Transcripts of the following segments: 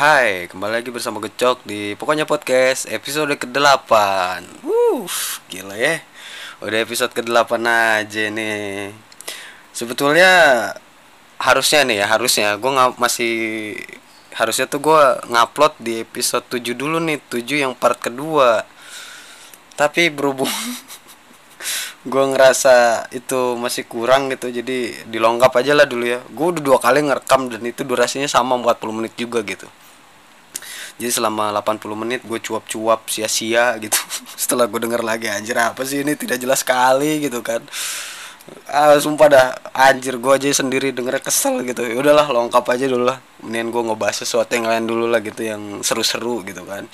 Hai, kembali lagi bersama Gecok di Pokoknya Podcast episode ke-8 Wuh, gila ya. Udah episode ke-8 aja nih. Sebetulnya harusnya nih ya, harusnya. Gue nggak masih harusnya tuh gue ngupload di episode 7 dulu nih 7 yang part kedua. Tapi berhubung gue ngerasa itu masih kurang gitu jadi dilongkap aja lah dulu ya. Gue udah dua kali ngerekam dan itu durasinya sama 40 menit juga gitu jadi selama 80 menit gue cuap-cuap sia-sia gitu. Setelah gue denger lagi anjir apa sih ini? Tidak jelas sekali gitu kan. Ah sumpah dah anjir gue aja sendiri dengernya kesel gitu. Ya udahlah lengkap aja dulu lah. Mendingan gue ngebahas sesuatu yang lain dulu lah gitu yang seru-seru gitu kan.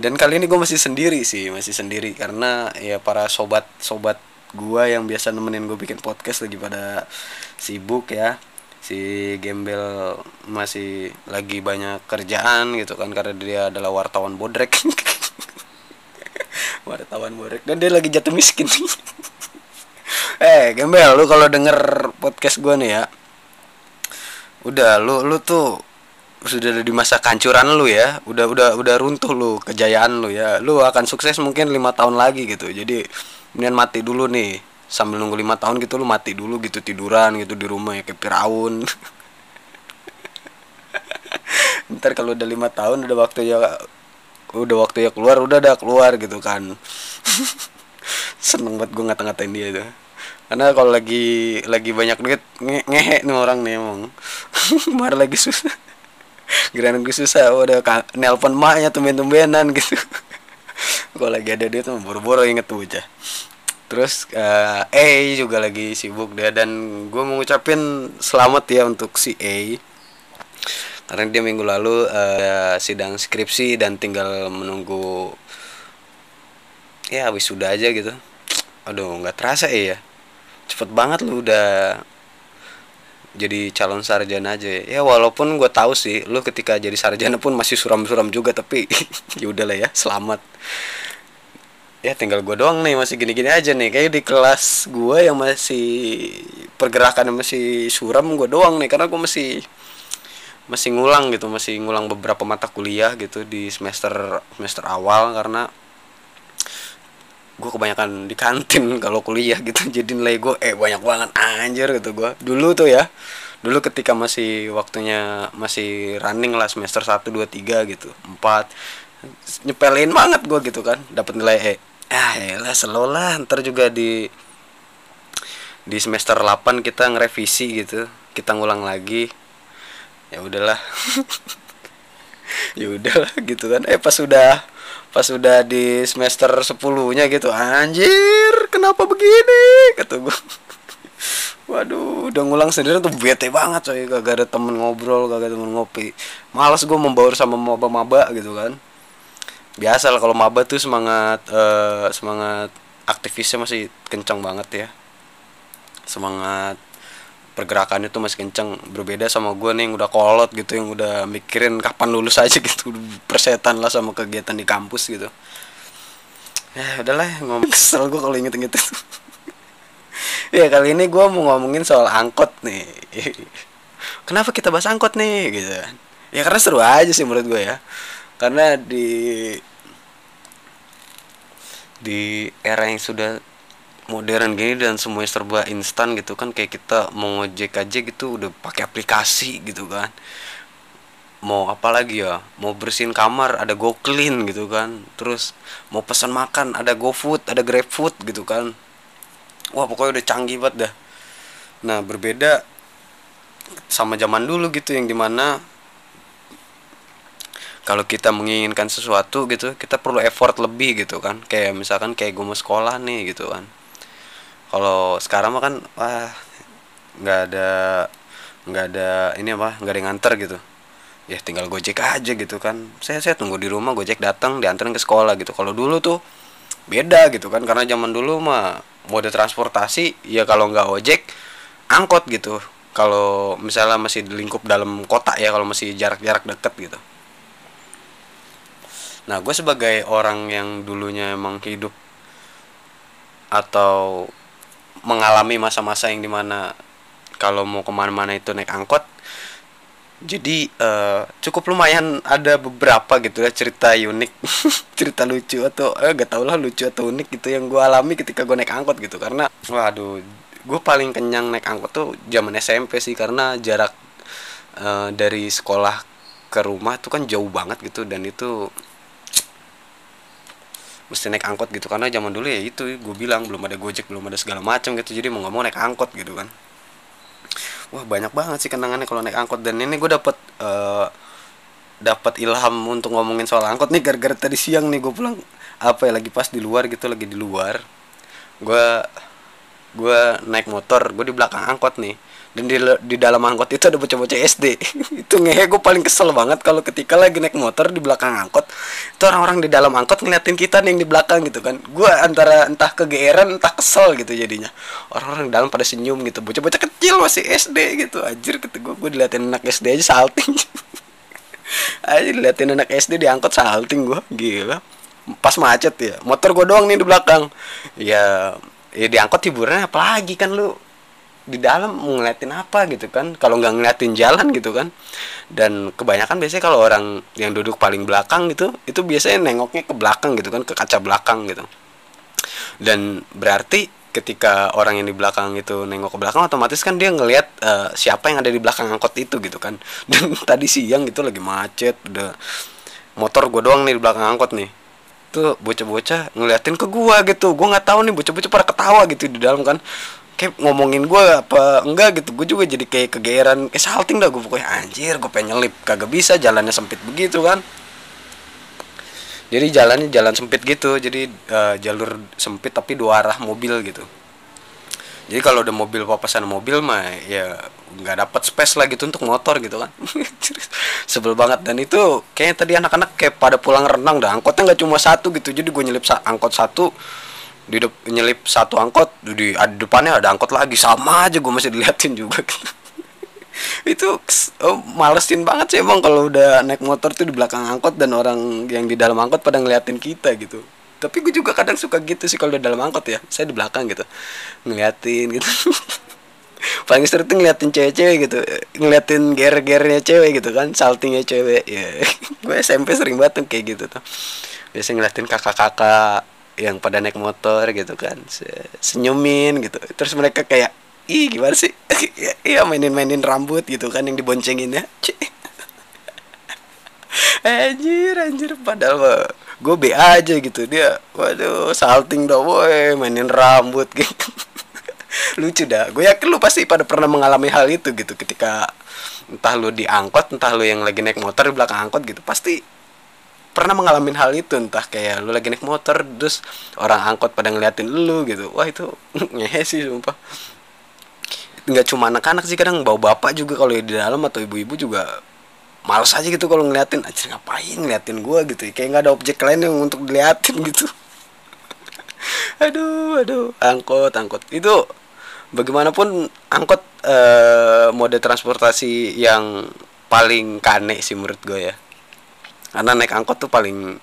Dan kali ini gue masih sendiri sih masih sendiri. Karena ya para sobat sobat gue yang biasa nemenin gue bikin podcast lagi pada sibuk ya si gembel masih lagi banyak kerjaan gitu kan karena dia adalah wartawan bodrek. Wartawan bodrek. Dan dia lagi jatuh miskin. Eh gembel lu kalau denger podcast gue nih ya udah lu lu tuh sudah di masa kancuran lu ya. Udah udah udah runtuh lu kejayaan lu ya. Lu akan sukses mungkin lima tahun lagi gitu. Jadi kemudian mati dulu nih sambil nunggu lima tahun gitu lu mati dulu gitu tiduran gitu di rumah ya kayak Firaun. Ntar kalau udah lima tahun udah waktu ya udah waktu ya keluar udah ada keluar gitu kan. Seneng banget gue ngata-ngatain dia tuh karena kalau lagi lagi banyak duit nge ngehe nih orang nih emang. Mar lagi susah Gerakan gue susah udah nelpon maknya tumben-tumbenan gitu. Kalau lagi ada dia tuh boro-boro inget tuh bocah terus uh, A juga lagi sibuk dia dan gue mau ngucapin selamat ya untuk si A. Karena dia minggu lalu uh, sidang skripsi dan tinggal menunggu ya wisuda aja gitu. Aduh nggak terasa ya. Cepet banget lu udah jadi calon sarjana aja. Ya walaupun gue tahu sih lu ketika jadi sarjana pun masih suram-suram juga tapi ya udahlah ya selamat ya tinggal gue doang nih masih gini-gini aja nih. Kayak di kelas gue yang masih pergerakan masih suram gue doang nih. Karena gue masih masih ngulang gitu masih ngulang beberapa mata kuliah gitu di semester semester awal. Karena gue kebanyakan di kantin kalau kuliah gitu. Jadi nilai gue eh banyak banget. Anjir gitu gue dulu tuh ya dulu ketika masih waktunya masih running lah semester 1 2 3 gitu 4 nyepelin banget gue gitu kan. Dapat nilai E ah lah slow lah. Ntar juga di di semester 8 kita ngerevisi gitu. Kita ngulang lagi. Ya udahlah. Ya udahlah gitu kan. Eh pas sudah pas udah di semester 10 nya gitu. Anjir kenapa begini? Kata gue waduh udah ngulang sendiri tuh bete banget coy. Gak ada temen ngobrol gak ada temen ngopi. Malas gue membaur sama maba-maba gitu kan biasa lah kalau maba tuh semangat uh, semangat aktivisnya masih kencang banget ya. Semangat pergerakannya tuh masih kenceng. Berbeda sama gue nih yang udah kolot gitu yang udah mikirin kapan lulus aja gitu persetan lah sama kegiatan di kampus gitu. Ya udahlah ngomong kesel gue kalau inget-inget itu. Ya kali ini gue mau ngomongin soal angkot nih. Kenapa kita bahas angkot nih gitu. Ya karena seru aja sih menurut gue ya karena di di era yang sudah modern gini dan semuanya serba instan gitu kan kayak kita mau ngojek aja gitu udah pakai aplikasi gitu kan. Mau apa lagi ya? Mau bersihin kamar ada go clean gitu kan. Terus mau pesan makan ada go food ada grab food gitu kan. Wah pokoknya udah canggih banget dah. Nah berbeda sama zaman dulu gitu yang di mana kalau kita menginginkan sesuatu gitu kita perlu effort lebih gitu kan. Kayak misalkan kayak gue mau sekolah nih gitu kan. Kalau sekarang mah kan wah nggak ada nggak ada ini apa nggak ada yang nganter gitu. Ya tinggal gojek aja gitu kan. Saya saya tunggu di rumah gojek datang diantarin ke sekolah gitu. Kalau dulu tuh beda gitu kan. Karena zaman dulu mah mode transportasi ya kalau nggak ojek angkot gitu. Kalau misalnya masih di lingkup dalam kota ya kalau masih jarak-jarak deket gitu nah gue sebagai orang yang dulunya emang hidup atau mengalami masa-masa yang di mana kalau mau ke mana-mana itu naik angkot jadi uh, cukup lumayan ada beberapa gitu ya cerita unik cerita lucu atau eh gak tau lah lucu atau unik gitu yang gue alami ketika gue naik angkot gitu. Karena waduh gue paling kenyang naik angkot tuh zaman SMP sih karena jarak uh, dari sekolah ke rumah tuh kan jauh banget gitu dan itu mesti naik angkot gitu. Karena zaman dulu ya itu gue bilang belum ada gojek belum ada segala macam gitu. Jadi mau nggak mau naik angkot gitu kan. Wah banyak banget sih kenangannya kalau naik angkot. Dan ini gue dapet uh, dapat ilham untuk ngomongin soal angkot nih. Gara-gara tadi siang nih gue pulang apa ya lagi pas di luar gitu lagi di luar. Gue gue naik motor gue di belakang angkot nih. Dan di, di dalam angkot itu ada bocah-bocah SD itu ngehe gue paling kesel banget kalau ketika lagi naik motor di belakang angkot itu orang-orang di dalam angkot ngeliatin kita nih yang di belakang gitu kan. Gue antara entah kegeeran entah kesel gitu jadinya. Orang-orang di dalam pada senyum gitu. Bocah-bocah kecil masih SD gitu. Anjir gitu gue gue diliatin anak SD aja salting. Aja diliatin anak SD diangkut salting gue gila. Pas macet ya. Motor gue doang nih di belakang. Ya ya diangkut hiburannya apalagi kan lu di dalam ngeliatin apa gitu kan. Kalau nggak ngeliatin jalan gitu kan. Dan kebanyakan biasanya kalau orang yang duduk paling belakang gitu itu biasanya nengoknya ke belakang gitu kan ke kaca belakang gitu. Dan berarti ketika orang yang di belakang itu nengok ke belakang otomatis kan dia ngelihat uh, siapa yang ada di belakang angkot itu gitu kan. Dan tadi siang gitu lagi macet udah motor gue doang nih di belakang angkot nih. Tuh bocah-bocah ngeliatin ke gua gitu. Gua nggak tahu nih bocah-bocah pada ketawa gitu di dalam kan kayak ngomongin gue apa enggak gitu. Gue juga jadi kayak kegeeran kayak salting dah gue pokoknya. Anjir gue pengen nyelip. Kagak bisa jalannya sempit begitu kan. Jadi jalannya jalan sempit gitu. Jadi uh, jalur sempit tapi dua arah mobil gitu. Jadi kalau udah mobil papasan mobil mah ya nggak dapat space lah gitu untuk motor gitu kan. Sebel banget. Dan itu kayaknya tadi anak-anak kayak pada pulang renang dah. Angkotnya nggak cuma satu gitu. Jadi gue nyelip angkot satu di nyelip satu angkot di, di depannya ada angkot lagi. Sama aja gue masih diliatin juga. Itu oh, malesin banget sih emang kalau udah naik motor tuh di belakang angkot dan orang yang di dalam angkot pada ngeliatin kita gitu. Tapi gue juga kadang suka gitu sih kalau di dalam angkot ya. Saya di belakang gitu ngeliatin gitu. Paling seru tuh ngeliatin cewek-cewek gitu. Ngeliatin ger-gernya cewek gitu kan saltingnya cewek. Ya gue SMP sering banget tuh kayak gitu tuh. Biasanya ngeliatin kakak-kakak yang pada naik motor gitu kan. Senyumin gitu. Terus mereka kayak ih gimana sih? Iya mainin-mainin rambut gitu kan yang diboncengin ya. Anjir anjir. Padahal gue be aja gitu. Dia waduh salting dong boy mainin rambut. Gitu. Lucu dah. Gue yakin lu pasti pada pernah mengalami hal itu gitu. Ketika entah lu diangkot entah lu yang lagi naik motor di belakang angkot gitu pasti pernah mengalami hal itu entah kayak lu lagi naik motor terus orang angkot pada ngeliatin lu gitu. Wah itu ngehe sih sumpah. Nggak cuma anak-anak sih kadang bawa bapak juga kalau di dalam atau ibu-ibu juga males aja gitu kalau ngeliatin aja ngapain ngeliatin gua? gitu. Kayak nggak ada objek lain yang untuk diliatin gitu. Aduh aduh. Angkot angkot. Itu bagaimanapun angkot eh, mode transportasi yang paling kane sih menurut gue ya karena naik angkot tuh paling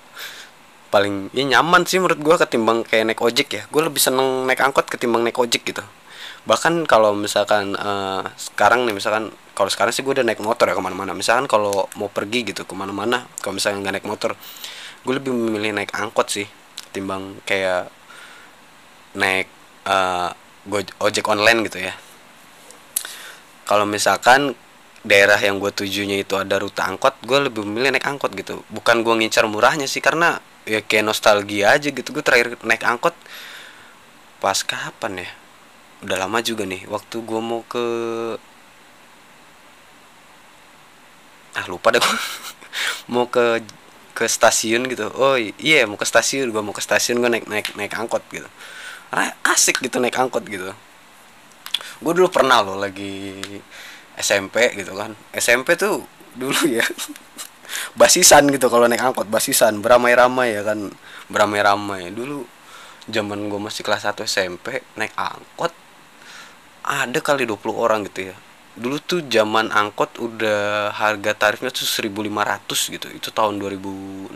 paling ya nyaman sih menurut gue ketimbang kayak naik ojek ya. Gue lebih seneng naik angkot ketimbang naik ojek gitu. Bahkan kalau misalkan uh, sekarang nih misalkan kalau sekarang sih gue udah naik motor ya ke mana-mana. Misalkan kalau mau pergi gitu ke mana-mana kalau misalkan nggak naik motor gue lebih memilih naik angkot sih ketimbang kayak naik uh, ojek online gitu ya. Kalau misalkan daerah yang gue tujunya itu ada rute angkot gue lebih memilih naik angkot gitu. Bukan gue ngincar murahnya sih karena ya kayak nostalgia aja gitu. Gue terakhir naik angkot pas kapan ya? Udah lama juga nih waktu gue mau ke ah lupa deh gue mau ke ke stasiun gitu. Oh iya mau ke stasiun. Gue mau ke stasiun gue naik naik naik angkot gitu. Asik gitu naik angkot gitu. Gue dulu pernah loh lagi SMP gitu kan. SMP tuh dulu ya basisan gitu kalau naik angkot basisan beramai-ramai ya kan beramai-ramai. Dulu zaman gue masih kelas 1 SMP naik angkot ada kali 20 orang gitu ya. Dulu tuh zaman angkot udah harga tarifnya tuh 1500 gitu itu tahun 2006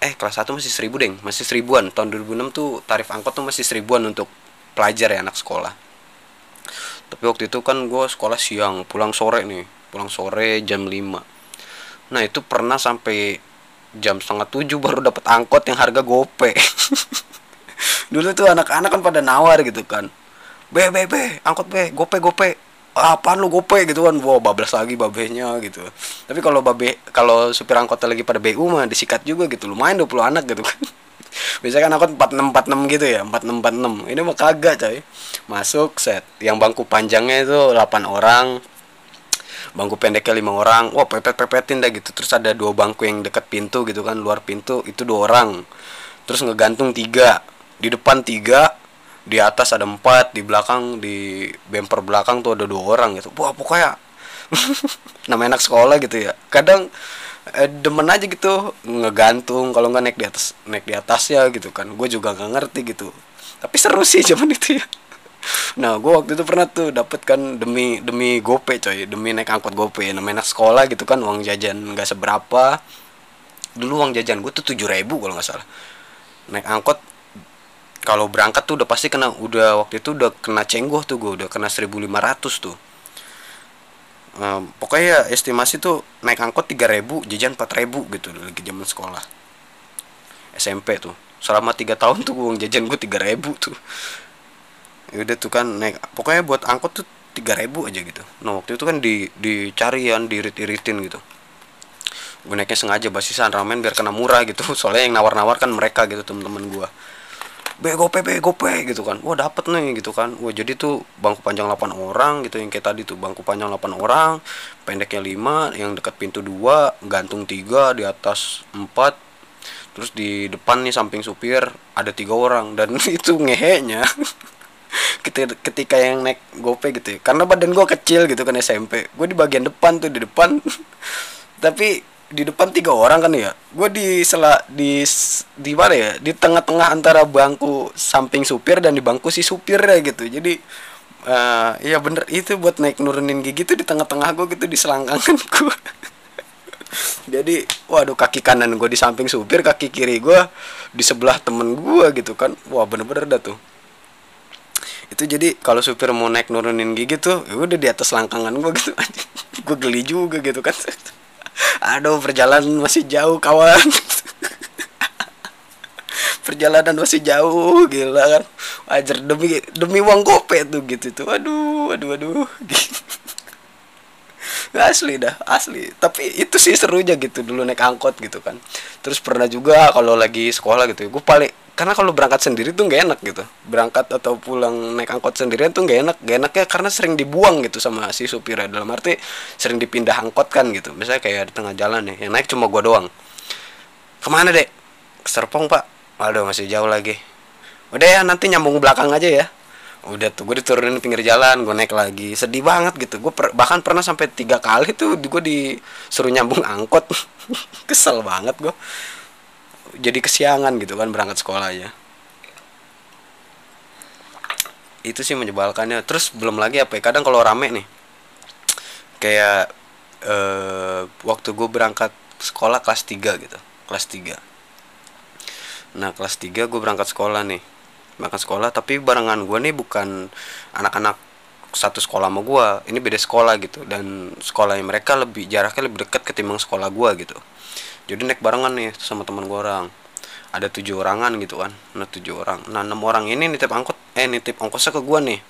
eh kelas 1 masih 1000 deng. Masih seribuan. Tahun 2006 tuh tarif angkot tuh masih seribuan untuk pelajar ya anak sekolah tapi waktu itu kan gue sekolah siang pulang sore nih pulang sore jam 5 nah itu pernah sampai jam setengah tujuh baru dapat angkot yang harga gope. Dulu tuh anak-anak kan pada nawar gitu kan. Be be be angkot be gope gope. Apaan lu gope? Gitu kan. Wow bablas lagi babehnya gitu. Tapi kalau babe kalau supir angkotnya lagi pada BU mah disikat juga gitu. Lumayan 20 anak gitu kan biasanya kan angkot 4646 gitu ya 4646 ini mah kagak coy. Masuk set. Yang bangku panjangnya itu 8 orang. Bangku pendeknya lima orang. Wah pepet pepetin dah gitu. Terus ada dua bangku yang dekat pintu gitu kan luar pintu. Itu dua orang. Terus ngegantung tiga. Di depan tiga di atas ada empat di belakang di bumper belakang tuh ada dua orang gitu. Wah pokoknya nama enak sekolah gitu ya. Kadang eh, demen aja gitu ngegantung kalau nggak naik di atas naik di atas ya gitu kan. Gue juga nggak ngerti gitu. Tapi seru sih zaman itu ya. Nah gue waktu itu pernah tuh dapet kan demi demi gope coy demi naik angkot gope. Namanya anak sekolah gitu kan uang jajan nggak seberapa. Dulu uang jajan gue tuh tujuh ribu kalau nggak salah. Naik angkot kalau berangkat tuh udah pasti kena udah waktu itu udah kena cenggoh tuh gue udah kena 1500 tuh um, pokoknya ya estimasi tuh naik angkot 3000 jajan 4000 gitu lagi zaman sekolah. SMP tuh. Selama tiga tahun tuh uang jajan gue 3000 tuh. Ya udah tuh kan naik pokoknya buat angkot tuh tiga ribu aja gitu. Nah waktu itu kan di dicari yang diirit-iritin gitu. Gue naiknya sengaja basisan ramen biar kena murah gitu. Soalnya yang nawar-nawar kan mereka gitu temen-temen gue be gope be gope gitu kan. Wah dapet nih gitu kan. Wah jadi tuh bangku panjang 8 orang gitu. Yang kayak tadi tuh bangku panjang 8 orang pendeknya 5 yang dekat pintu 2 gantung 3 di atas 4 terus di depan nih samping supir ada tiga orang. Dan itu ngehenya ketika yang naik gope gitu ya. Karena badan gue kecil gitu kan SMP gue di bagian depan tuh di depan. Tapi di depan tiga orang kan ya? Gue di sela di di mana ya? Di tengah-tengah antara bangku samping supir dan di bangku si supir ya gitu. Jadi uh, ya bener itu buat naik nurunin gigi tuh di tengah-tengah gue gitu di selangkangan gue jadi waduh kaki kanan gue di samping supir kaki kiri gue di sebelah temen gue gitu kan. Wah bener-bener dah tuh. Itu jadi kalau supir mau naik nurunin gigi tuh ya udah di atas langkangan gue gitu. Gue geli juga gitu kan aduh perjalanan masih jauh kawan. Perjalanan masih jauh gila kan. Wajar demi demi uang gope tuh gitu tuh. Aduh aduh aduh. Asli dah asli. Tapi itu sih serunya gitu dulu naik angkot gitu kan. Terus pernah juga kalau lagi sekolah gitu gue paling karena kalau berangkat sendiri tuh gak enak gitu. Berangkat atau pulang naik angkot sendirian tuh gak enak. Gak enak ya karena sering dibuang gitu sama si supir dalam arti sering dipindah angkot kan gitu. Misalnya kayak di tengah jalan nih yang naik cuma gua doang. Ke mana dek? Ke Serpong pak. Waduh masih jauh lagi. Udah ya nanti nyambung belakang aja ya. Udah tuh gue diturunin pinggir jalan gue naik lagi. Sedih banget gitu. Gue per, bahkan pernah sampai tiga kali tuh gue disuruh nyambung angkot. Kesel banget gue jadi kesiangan gitu kan berangkat sekolahnya itu sih menyebalkannya. Terus belum lagi apa ya kadang kalau rame nih kayak eh, waktu gue berangkat sekolah kelas 3 gitu kelas 3 nah kelas 3 gue berangkat sekolah nih berangkat sekolah tapi barengan gue nih bukan anak-anak satu sekolah sama gue ini beda sekolah gitu. Dan sekolahnya mereka lebih jaraknya lebih dekat ketimbang sekolah gue gitu jadi naik barengan nih sama teman gue orang. Ada tujuh orangan gitu kan. Nah tujuh orang. Nah enam orang ini nitip angkot eh nitip ongkosnya ke gue nih.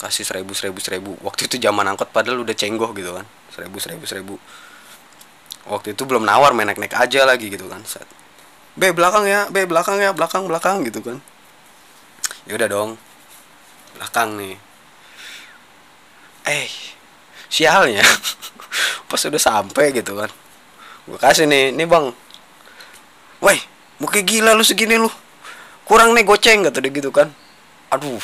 Kasih seribu seribu seribu. Waktu itu zaman angkot padahal udah cenggoh gitu kan. Seribu seribu seribu. Waktu itu belum nawar main naik naik aja lagi gitu kan Set. B belakang ya B belakang ya belakang belakang gitu kan. Ya udah dong belakang nih. Eh sialnya. Pas udah sampai gitu kan gue kasih nih nih bang. Woi muka gila lu segini lu. Kurang nih goceng kata dia gitu kan. Aduh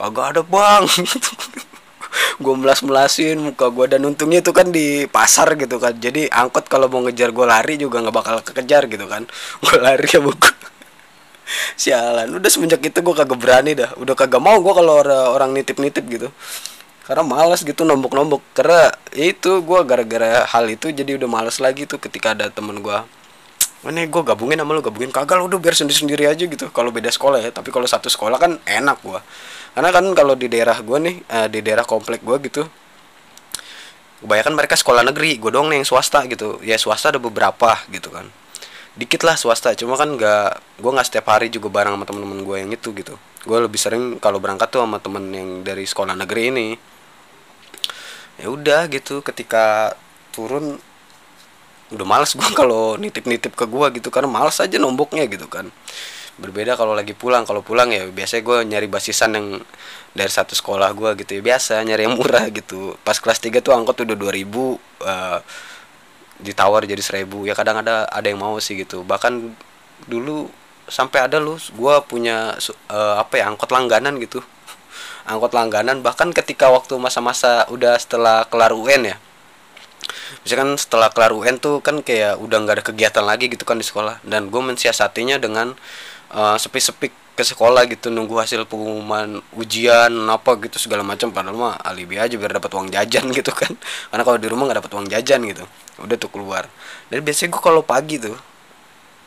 kagak ada bang. Gue melas melasin muka gue dan untungnya itu kan di pasar gitu kan. Jadi angkot kalau mau ngejar gue lari juga nggak bakal kekejar gitu kan. Gue lari ya buku sialan. Udah semenjak itu gue kagak berani dah. Udah kagak mau gue kalau orang, orang nitip nitip gitu karena malas gitu nombok nombok karena itu gue gara-gara hal itu jadi udah malas lagi tuh ketika ada temen gue ini gue gabungin sama lu gabungin. Kagak udah biar sendiri sendiri aja gitu. Kalau beda sekolah ya tapi kalau satu sekolah kan enak gue karena kan kalau di daerah gue nih uh, di daerah komplek gue gitu kebanyakan mereka sekolah negeri. Gue dong nih yang swasta gitu. Ya swasta ada beberapa gitu kan. Dikit lah swasta. Cuma kan nggak gue nggak setiap hari juga bareng sama temen-temen gue yang itu gitu. Gue lebih sering kalau berangkat tuh sama temen yang dari sekolah negeri ini ya udah gitu ketika turun udah males gue kalau nitip-nitip ke gue gitu karena males aja nomboknya gitu kan. Berbeda kalau lagi pulang kalau pulang ya biasanya gue nyari basisan yang dari satu sekolah gue gitu ya biasa nyari yang murah gitu. Pas kelas 3 tuh angkot udah 2000 uh, ditawar jadi seribu. Ya kadang ada ada yang mau sih gitu. Bahkan dulu sampai ada lu gue punya uh, apa ya angkot langganan gitu angkot langganan bahkan ketika waktu masa-masa udah setelah kelar UN ya. Misalkan setelah kelar UN tuh kan kayak udah nggak ada kegiatan lagi gitu kan di sekolah. Dan gue mensiasatinya dengan uh, sepi-sepi ke sekolah gitu nunggu hasil pengumuman ujian apa gitu segala macam. Padahal mah alibi aja biar dapat uang jajan gitu kan. Karena kalau di rumah nggak dapat uang jajan gitu. Udah tuh keluar. Dan biasanya gue kalau pagi tuh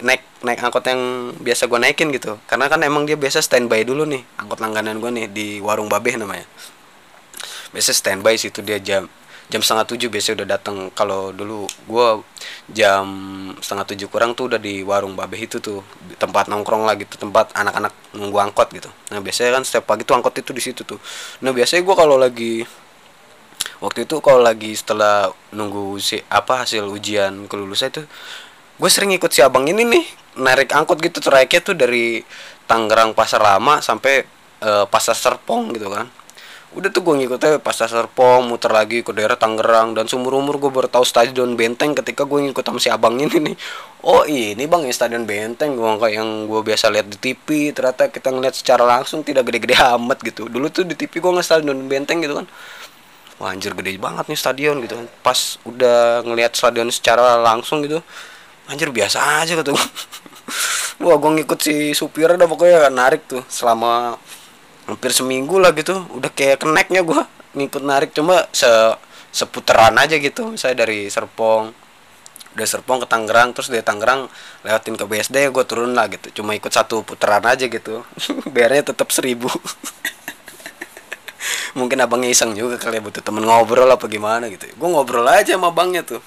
naik naik angkot yang biasa gue naikin gitu. Karena kan emang dia biasa standby dulu nih angkot langganan gue nih di warung babeh namanya. Biasa standby situ dia jam jam setengah tujuh biasanya udah datang kalau dulu gue jam setengah tujuh kurang tuh udah di warung babeh itu tuh tempat nongkrong lah gitu tempat anak-anak nunggu angkot gitu. Nah biasanya kan setiap pagi tuh angkot itu di situ tuh. Nah biasanya gue kalau lagi waktu itu kalau lagi setelah nunggu si apa hasil ujian kelulusan itu gue sering ikut si abang ini nih narik angkot gitu trayeknya tuh dari Tangerang Pasar Lama sampai uh, Pasar Serpong gitu kan. Udah tuh gue ngikutnya pasar Serpong muter lagi ke daerah Tangerang dan seumur umur gue baru tahu stadion Benteng ketika gue ngikut sama si abang ini nih. Oh ini bang ya stadion Benteng gue kayak yang gue biasa lihat di TV ternyata kita ngeliat secara langsung tidak gede-gede amat gitu. Dulu tuh di TV gue nggak stadion Benteng gitu kan. Wah anjir gede banget nih stadion gitu kan. Pas udah ngelihat stadion secara langsung gitu anjir biasa aja gitu wah gue ngikut si supir udah pokoknya narik tuh selama hampir seminggu lah gitu. Udah kayak keneknya gue ngikut narik. Cuma se seputaran aja gitu. Saya dari Serpong dari Serpong ke Tangerang terus dari Tangerang lewatin ke BSD gue turun lah gitu. Cuma ikut satu putaran aja gitu. Bayarnya tetap seribu. Mungkin abangnya iseng juga kali ya butuh temen ngobrol apa gimana gitu. Gue ngobrol aja sama abangnya tuh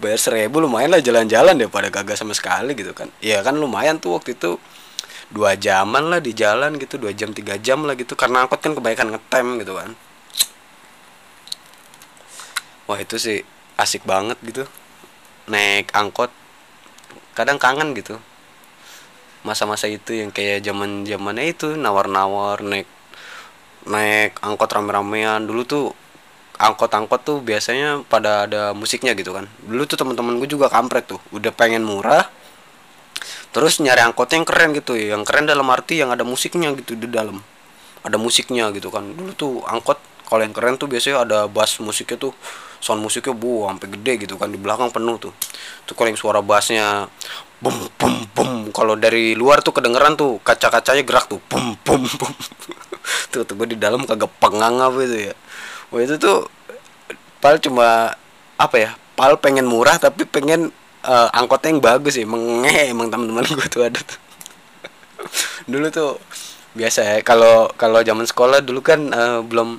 bayar seribu lumayan lah jalan-jalan deh pada kagak sama sekali gitu kan. Iya kan lumayan tuh waktu itu. Dua jaman lah di jalan gitu dua jam tiga jam lah gitu. Karena angkot kan kebanyakan ngetem gitu kan. Wah itu sih asik banget gitu. Naik angkot kadang kangen gitu. Masa-masa itu yang kayak zaman zamannya itu nawar-nawar naik naik angkot rame-ramean. Dulu tuh angkot-angkot tuh biasanya pada ada musiknya gitu kan. Dulu tuh teman-teman gue juga kampret tuh udah pengen murah terus nyari angkot yang keren gitu. Ya yang keren dalam arti yang ada musiknya gitu di dalam ada musiknya gitu kan. Dulu tuh angkot kalau yang keren tuh biasanya ada bass musiknya tuh sound musiknya bu sampai gede gitu kan di belakang penuh tuh. Tuh kalau yang suara bassnya bum bum bum. Kalau dari luar tuh kedengeran tuh kaca-kacanya gerak tuh bum bum bum. Tuh tuh gue di dalam kagak pengang apa itu ya wah itu tuh pal cuma apa ya pal pengen murah tapi pengen uh, angkotnya yang bagus sih. Emang emang teman-teman gue tuh ada tuh dulu tuh biasa ya kalau kalau zaman sekolah dulu kan uh, belum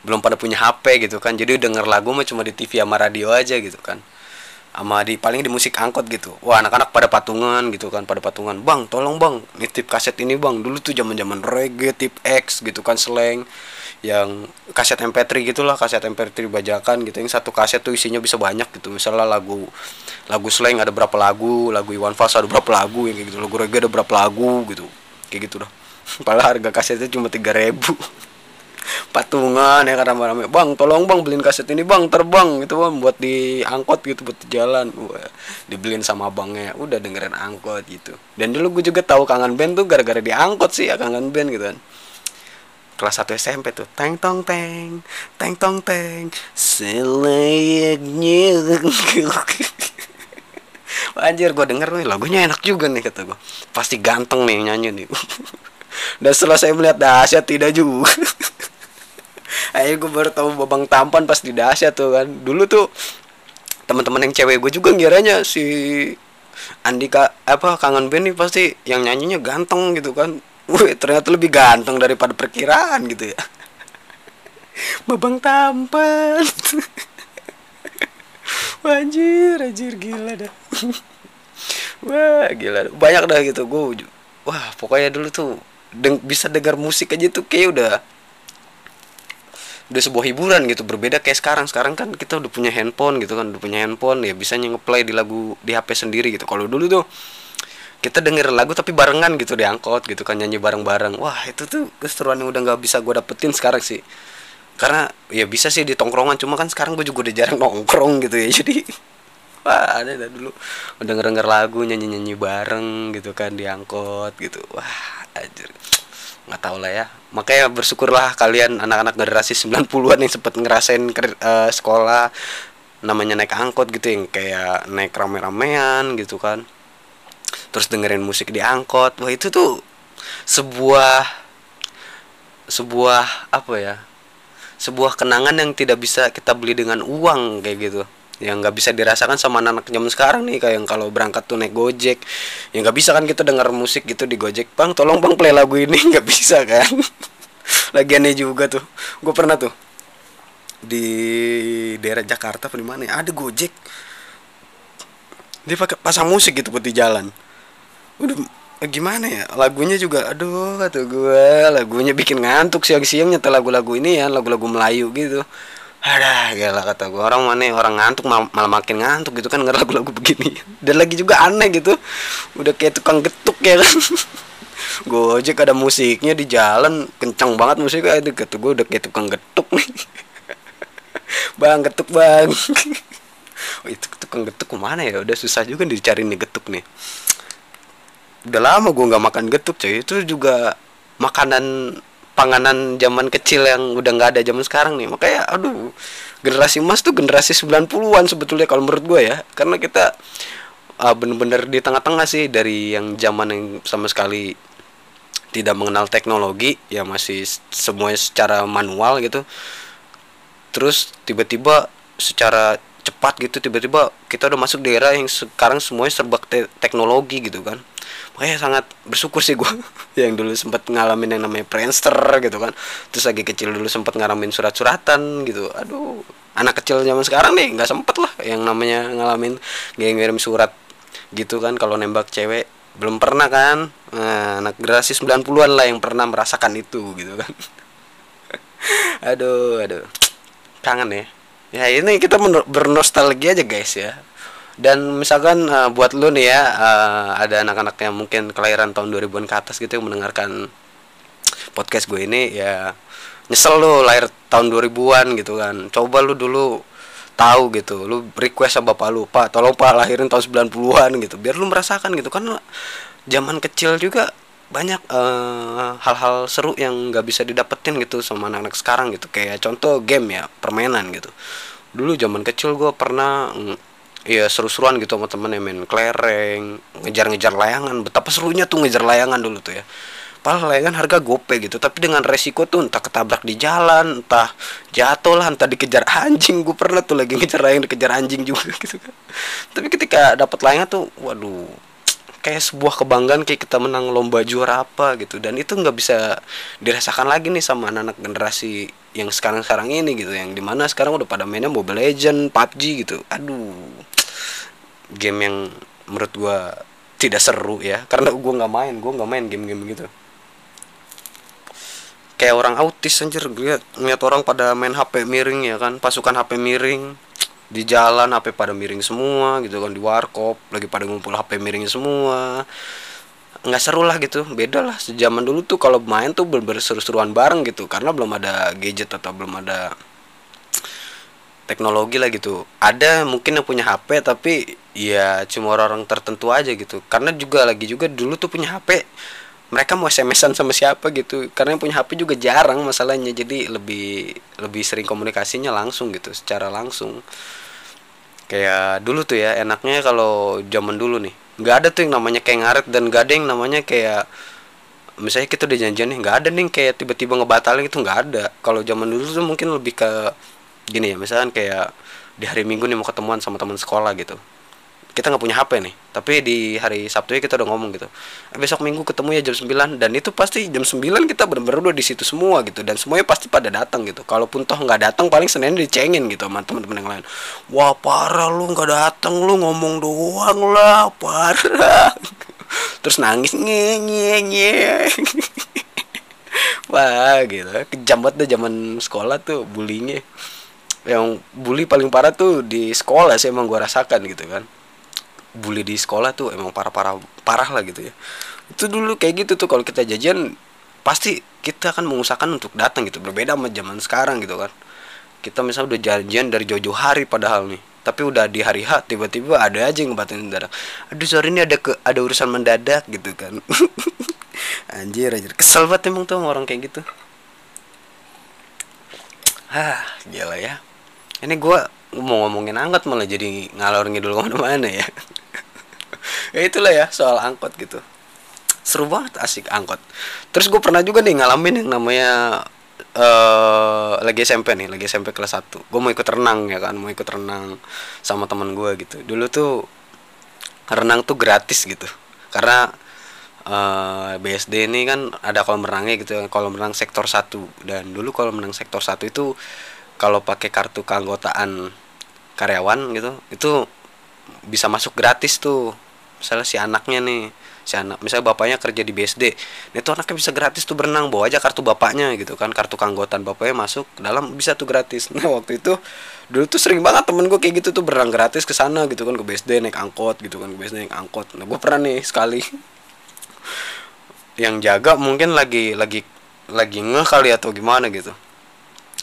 belum pada punya HP gitu kan. Jadi denger lagu mah cuma di TV sama radio aja gitu kan. Sama di paling di musik angkot gitu. Wah anak-anak pada patungan gitu kan pada patungan. Bang tolong bang nitip kaset ini bang. Dulu tuh zaman zaman reggae tip X gitu kan slang yang kaset MP3 gitulah kaset MP3 bajakan gitu. Yang satu kaset tuh isinya bisa banyak gitu. Misalnya lagu lagu slang ada berapa lagu lagu Iwan Fals ada berapa lagu yang kayak gitu. Lagu reggae ada berapa lagu gitu. Kayak gitu dah. Padahal harga kasetnya cuma tiga ribu. Patungan ya karena rame bang tolong bang beliin kaset ini bang terbang gitu bang buat di angkot gitu buat di jalan. Wah, dibeliin sama abangnya. Udah dengerin angkot gitu. Dan dulu gue juga tahu kangen band tuh gara-gara di angkot sih ya kangen band gitu kan kelas 1 SMP tuh. Teng tong teng teng tong teng. Selayaknya. Anjir gue denger nih lagunya enak juga nih kata gue pasti ganteng nih nyanyi nih. Dan setelah saya melihat dahsyat tidak juga. Akhirnya gue baru tahu babang tampan pas di dahsyat tuh kan. Dulu tuh teman-teman yang cewek gue juga ngiranya si Andika apa kangen band nih pasti yang nyanyinya ganteng gitu kan Wih, ternyata lebih ganteng daripada perkiraan gitu ya. Babang tampan. Wah, anjir gila dah. Wah gila banyak dah gitu gue wah pokoknya dulu tuh deng bisa dengar musik aja tuh kayak udah udah sebuah hiburan gitu. Berbeda kayak sekarang. Sekarang kan kita udah punya handphone gitu kan udah punya handphone ya bisa ngeplay di lagu di HP sendiri gitu. Kalau dulu tuh kita denger lagu tapi barengan gitu diangkot gitu kan nyanyi bareng-bareng. Wah itu tuh keseruan yang udah nggak bisa gue dapetin sekarang sih. Karena ya bisa sih di tongkrongan cuma kan sekarang gue juga udah jarang nongkrong gitu ya jadi wah ada dah dulu. Denger denger lagu nyanyi nyanyi bareng gitu kan diangkot gitu. Wah ajar nggak tahu lah ya. Makanya bersyukurlah kalian anak-anak generasi 90-an yang sempat ngerasain uh, sekolah namanya naik angkot gitu yang kayak naik rame-ramean gitu kan terus dengerin musik di angkot. Wah itu tuh sebuah sebuah apa ya sebuah kenangan yang tidak bisa kita beli dengan uang kayak gitu. Yang nggak bisa dirasakan sama anak, -anak zaman sekarang nih kayak yang kalau berangkat tuh naik gojek. Yang nggak bisa kan kita dengar musik gitu di gojek. Bang tolong bang play lagu ini. Nggak bisa kan. Lagiannya juga tuh. Gue pernah tuh di daerah Jakarta apa di mana ya? Ada gojek dia pakai pasang musik gitu di jalan. Udah gimana ya? Lagunya juga aduh kata gue lagunya bikin ngantuk siang-siang nyetel lagu-lagu ini ya lagu-lagu Melayu gitu. Ada gila kata gue. Orang mana orang ngantuk mal malah makin ngantuk gitu kan lagu-lagu begini. Dan lagi juga aneh gitu. Udah kayak tukang getuk ya kan. Gojek ada musiknya di jalan kencang banget musiknya. Itu kata gue udah kayak tukang getuk nih. Bang getuk bang oh, itu tukang getuk ke mana ya? Udah susah juga dicari nih getuk nih. Udah lama gue nggak makan getuk coy. Itu juga makanan panganan zaman kecil yang udah nggak ada zaman sekarang nih. Makanya aduh generasi emas tuh generasi 90-an sebetulnya kalau menurut gue ya. Karena kita uh, bener-bener di tengah-tengah sih dari yang zaman yang sama sekali tidak mengenal teknologi ya masih semuanya secara manual gitu. Terus tiba-tiba secara cepat gitu tiba-tiba kita udah masuk daerah yang sekarang semuanya serba te teknologi gitu kan. Makanya sangat bersyukur sih gue yang dulu sempat ngalamin yang namanya Friendster gitu kan. Terus lagi kecil dulu sempat ngalamin surat-suratan gitu. Aduh anak kecil zaman sekarang nih nggak sempet lah yang namanya ngalamin ngirim ngirim surat gitu kan kalau nembak cewek. Belum pernah kan? Nah, anak generasi 90-an lah yang pernah merasakan itu gitu kan. Aduh aduh. Kangen ya ya ini kita bernostalgia aja guys ya. Dan misalkan uh, buat lu nih ya uh, ada anak-anak yang mungkin kelahiran tahun 2000-an ke atas gitu yang mendengarkan podcast gue ini ya nyesel lu lahir tahun 2000-an gitu kan. Coba lu dulu tahu gitu lu request sama bapak lu pak tolong pak lahirin tahun 90-an gitu. Biar lu merasakan gitu. Kan zaman kecil juga banyak hal hal-hal seru yang nggak bisa didapetin gitu sama anak-anak sekarang gitu. Kayak contoh game ya permainan gitu. Dulu zaman kecil gue pernah Iya seru-seruan gitu sama temen yang main kelereng Ngejar-ngejar layangan. Betapa serunya tuh ngejar layangan dulu tuh ya. Padahal layangan harga gope gitu Tapi dengan resiko tuh entah ketabrak di jalan Entah jatuh lah Entah dikejar anjing. Gue pernah tuh lagi ngejar layangan dikejar anjing juga gitu kan. Tapi ketika dapat layangan tuh Waduh kayak sebuah kebanggaan kayak kita menang lomba juara apa gitu. Dan itu nggak bisa dirasakan lagi nih sama anak-anak generasi yang sekarang-sekarang ini gitu yang di mana sekarang udah pada mainnya Mobile Legend, PUBG gitu. Aduh game yang menurut gua tidak seru ya karena gua nggak main gua nggak main game-game gitu. Kayak orang autis anjir lihat ngeliat orang pada main HP miring ya kan pasukan HP miring di jalan HP pada miring semua gitu kan di warkop lagi pada ngumpul HP miring semua. Nggak seru lah gitu beda lah. Sejaman dulu tuh kalau main tuh bener seru-seruan bareng gitu karena belum ada gadget atau belum ada teknologi lah gitu. Ada mungkin yang punya HP tapi ya cuma orang-orang tertentu aja gitu. Karena juga lagi juga dulu tuh punya HP mereka mau SMS-an sama siapa gitu. Karena yang punya HP juga jarang masalahnya jadi lebih lebih sering komunikasinya langsung gitu secara langsung kayak dulu tuh ya enaknya kalau zaman dulu nih. Nggak ada tuh yang namanya kayak ngaret dan gak ada yang namanya kayak misalnya kita udah janjian nih nggak ada nih kayak tiba-tiba ngebatalin itu nggak ada. Kalau zaman dulu tuh mungkin lebih ke gini ya misalkan kayak di hari minggu nih mau ketemuan sama teman sekolah gitu kita nggak punya HP nih. Tapi di hari Sabtu ya kita udah ngomong gitu. Eh, besok minggu ketemu ya jam 9 dan itu pasti jam 9 kita bener-bener udah di situ semua gitu dan semuanya pasti pada datang gitu. Kalaupun toh nggak datang paling senin dicengin gitu sama teman-teman yang lain. Wah parah lu nggak datang lu ngomong doang lah parah. Terus nangis nye nye nye wah gitu. Kejam banget deh zaman sekolah tuh bullyingnya. Yang bully paling parah tuh di sekolah sih emang gua rasakan gitu kan bully di sekolah tuh emang parah-parah parah lah gitu ya. Itu dulu kayak gitu tuh kalau kita jajan pasti kita akan mengusahakan untuk datang gitu. Berbeda sama zaman sekarang gitu kan. Kita misalnya udah janjian dari jauh-jauh hari padahal nih tapi udah di hari H tiba-tiba ada aja yang ngebatin mendadak. Aduh sore ini ada ke ada urusan mendadak gitu kan. Anjir anjir. Kesel banget emang tuh orang kayak gitu. Ah gila ya. Ini gua mau ngomongin angkot malah jadi ngalor ngidul ke mana-mana ya ya itulah ya soal angkot gitu. Seru banget asik angkot. Terus gue pernah juga nih ngalamin yang namanya uh, lagi SMP nih lagi SMP kelas 1 gue mau ikut renang ya kan mau ikut renang sama teman gue gitu. Dulu tuh renang tuh gratis gitu. Karena uh, eh, BSD ini kan ada kolam renangnya gitu kolam renang sektor 1 dan dulu kolam renang sektor 1 itu kalau pakai kartu keanggotaan karyawan gitu itu bisa masuk gratis tuh misalnya si anaknya nih si anak misalnya bapaknya kerja di BSD itu anaknya bisa gratis tuh berenang bawa aja kartu bapaknya gitu kan kartu keanggotaan bapaknya masuk dalam bisa tuh gratis. Nah waktu itu dulu tuh sering banget temen gue kayak gitu tuh berenang gratis ke sana gitu kan ke BSD naik angkot gitu kan ke BSD naik angkot. Nah gue pernah nih sekali yang jaga mungkin lagi lagi lagi ngeh kali atau gimana gitu.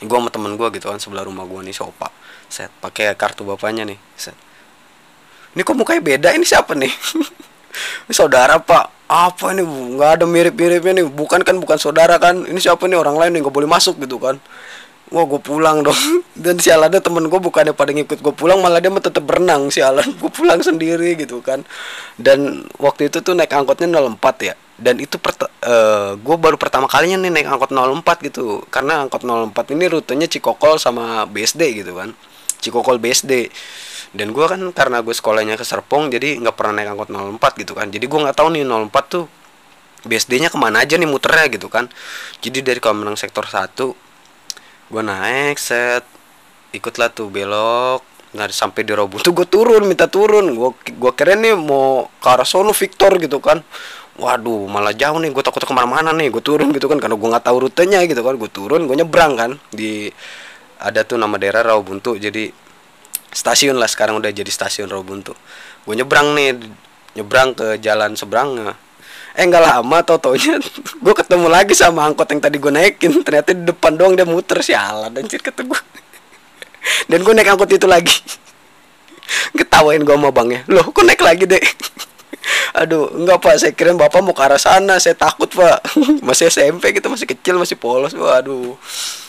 Gue sama temen gue gitu kan sebelah rumah gue nih sopa set pakai kartu bapaknya nih set ini kok mukanya beda? Ini siapa nih? Ini saudara pak. Apa ini? Nggak ada mirip-miripnya nih. Bukan kan bukan saudara kan. Ini siapa nih? Orang lain nih nggak boleh masuk gitu kan. Wah gue pulang dong. Dan si ada temen gue bukannya pada ngikut gue pulang Malah dia tetap berenang si Alan. Gue pulang sendiri gitu kan. Dan waktu itu tuh naik angkotnya 04 ya. Dan itu uh, eh, gue baru pertama kalinya nih naik angkot 04 gitu. Karena angkot 04 ini rutenya Cikokol sama BSD gitu kan. Cikokol BSD dan gue kan karena gue sekolahnya ke Serpong jadi nggak pernah naik angkot 04 gitu kan. Jadi gue nggak tahu nih 04 tuh BSD-nya ke mana aja nih muternya gitu kan. Jadi dari kalau menang sektor 1 gue naik set ikutlah tuh belok nggak sampai di Robun tuh gue turun minta turun. Gue gue kira nih mau ke arah sono Victor gitu kan. Waduh malah jauh nih gue takut ke mana-mana nih. Gue turun gitu kan karena gue nggak tahu rutenya gitu kan. Gue turun gue nyebrang kan di ada tuh nama daerah Rawabuntu. Jadi stasiun lah sekarang udah jadi stasiun Rawabuntu gue nyebrang nih nyebrang ke jalan seberang eh nggak lama tau taunya gue ketemu lagi sama angkot yang tadi gue naikin. Ternyata di depan doang dia muter sialan dan kata gue dan gue naik angkot itu lagi. Ketawain gue sama bangnya loh kok naik lagi deh aduh enggak pak saya kira bapak mau ke arah sana saya takut pak. Masih SMP kita masih kecil masih polos waduh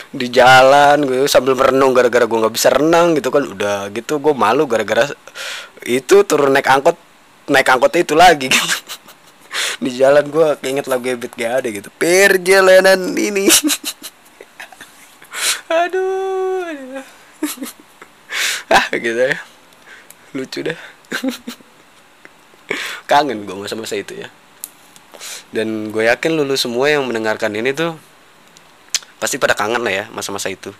di jalan gue sambil merenung gara-gara gue nggak bisa renang gitu kan. Udah gitu gue malu gara-gara itu turun naik angkot naik angkotnya itu lagi gitu. Di jalan gue keinget lagu Ebit gak ada gitu. Perjalanan ini. Aduh, aduh. ah gitu ya. Lucu dah kangen gue masa-masa itu ya. Dan gue yakin lulu semua yang mendengarkan ini tuh pasti pada kangen lah ya masa-masa itu.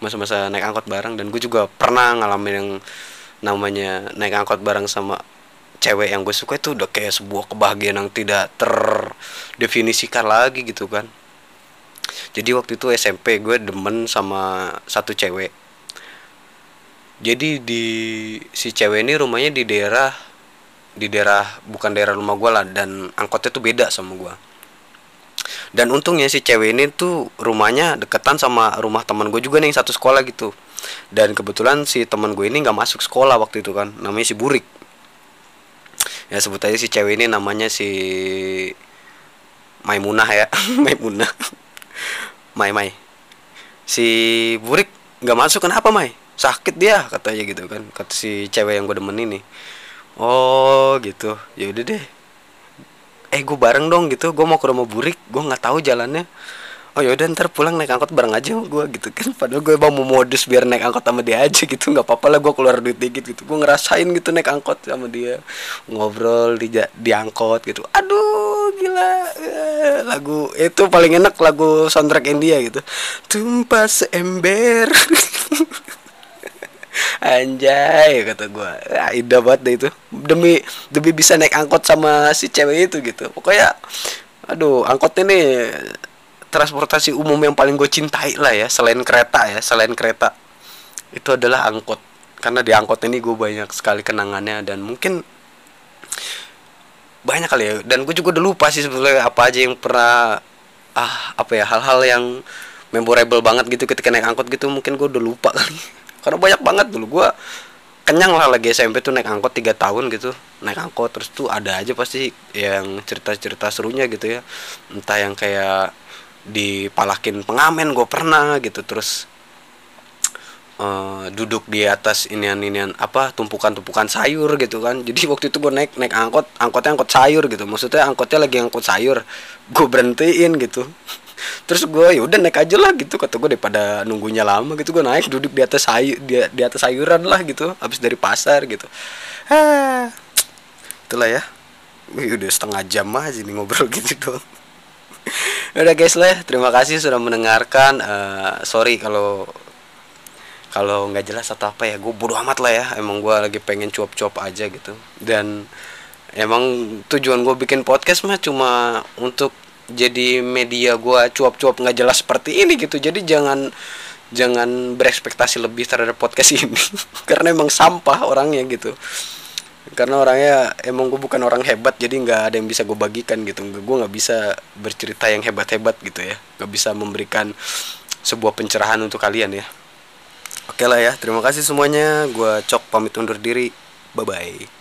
Masa-masa naik angkot bareng dan gue juga pernah ngalamin yang namanya naik angkot bareng sama cewek yang gue suka itu udah kayak sebuah kebahagiaan yang tidak terdefinisikan lagi gitu kan. Jadi waktu itu SMP gue demen sama satu cewek. Jadi di si cewek ini rumahnya di daerah di daerah bukan daerah rumah gue lah dan angkotnya tuh beda sama gue dan untungnya si cewek ini tuh rumahnya deketan sama rumah teman gue juga nih satu sekolah gitu. Dan kebetulan si teman gue ini nggak masuk sekolah waktu itu kan namanya si Burik. Ya sebut aja si cewek ini namanya si Maimunah ya Maimunah. Mai Mai. Si Burik nggak masuk kenapa Mai? Sakit dia katanya gitu kan kata si cewek yang gue demen ini oh gitu. Ya udah deh eh gue bareng dong gitu. Gue mau ke rumah burik. Gue nggak tahu jalannya. Oh yaudah ntar pulang naik angkot bareng aja gue gitu kan. Padahal gue emang mau modus biar naik angkot sama dia aja gitu. Nggak apa-apa lah gue keluar duit dikit gitu. Gue ngerasain gitu naik angkot sama dia. Ngobrol di di angkot gitu. Aduh gila. Eh, lagu itu paling enak lagu soundtrack India gitu. Tumpah seember Anjay kata gue ya, Indah banget deh itu. Demi demi bisa naik angkot sama si cewek itu gitu. Pokoknya Aduh angkot ini transportasi umum yang paling gue cintai lah ya selain kereta ya selain kereta. Itu adalah angkot. Karena di angkot ini gue banyak sekali kenangannya dan mungkin banyak kali ya. Dan gue juga udah lupa sih sebetulnya apa aja yang pernah ah apa ya hal-hal yang memorable banget gitu ketika naik angkot gitu. Mungkin gue udah lupa kali karena banyak banget dulu. Gue kenyang lah lagi SMP tuh naik angkot tiga tahun gitu. Naik angkot terus tuh ada aja pasti yang cerita-cerita serunya gitu ya. Entah yang kayak dipalakin pengamen gue pernah gitu. Terus uh, duduk di atas inian inian apa tumpukan tumpukan sayur gitu kan. Jadi waktu itu gue naik naik angkot angkotnya angkot sayur gitu. Maksudnya angkotnya lagi angkot sayur. Gue berhentiin gitu terus gue ya udah naik aja lah gitu. Kata gue daripada nunggunya lama gitu. Gue naik duduk di atas sayur di, di atas sayuran lah gitu. Habis dari pasar gitu. Ah itulah ya. Wih, udah setengah jam aja nih ngobrol gitu dong udah guys lah terima kasih sudah mendengarkan. Uh, sorry kalau kalau nggak jelas atau apa ya. Gue bodo amat lah ya. Emang gue lagi pengen cuap-cuap aja gitu. Dan emang tujuan gue bikin podcast mah cuma untuk jadi media gue cuap-cuap nggak jelas seperti ini gitu. Jadi jangan jangan berekspektasi lebih terhadap podcast ini. Karena emang sampah orangnya gitu. Karena orangnya emang gue bukan orang hebat jadi nggak ada yang bisa gue bagikan gitu. Gue nggak bisa bercerita yang hebat-hebat gitu ya. Nggak bisa memberikan sebuah pencerahan untuk kalian ya. Oke lah ya terima kasih semuanya. Gue cok pamit undur diri. Bye bye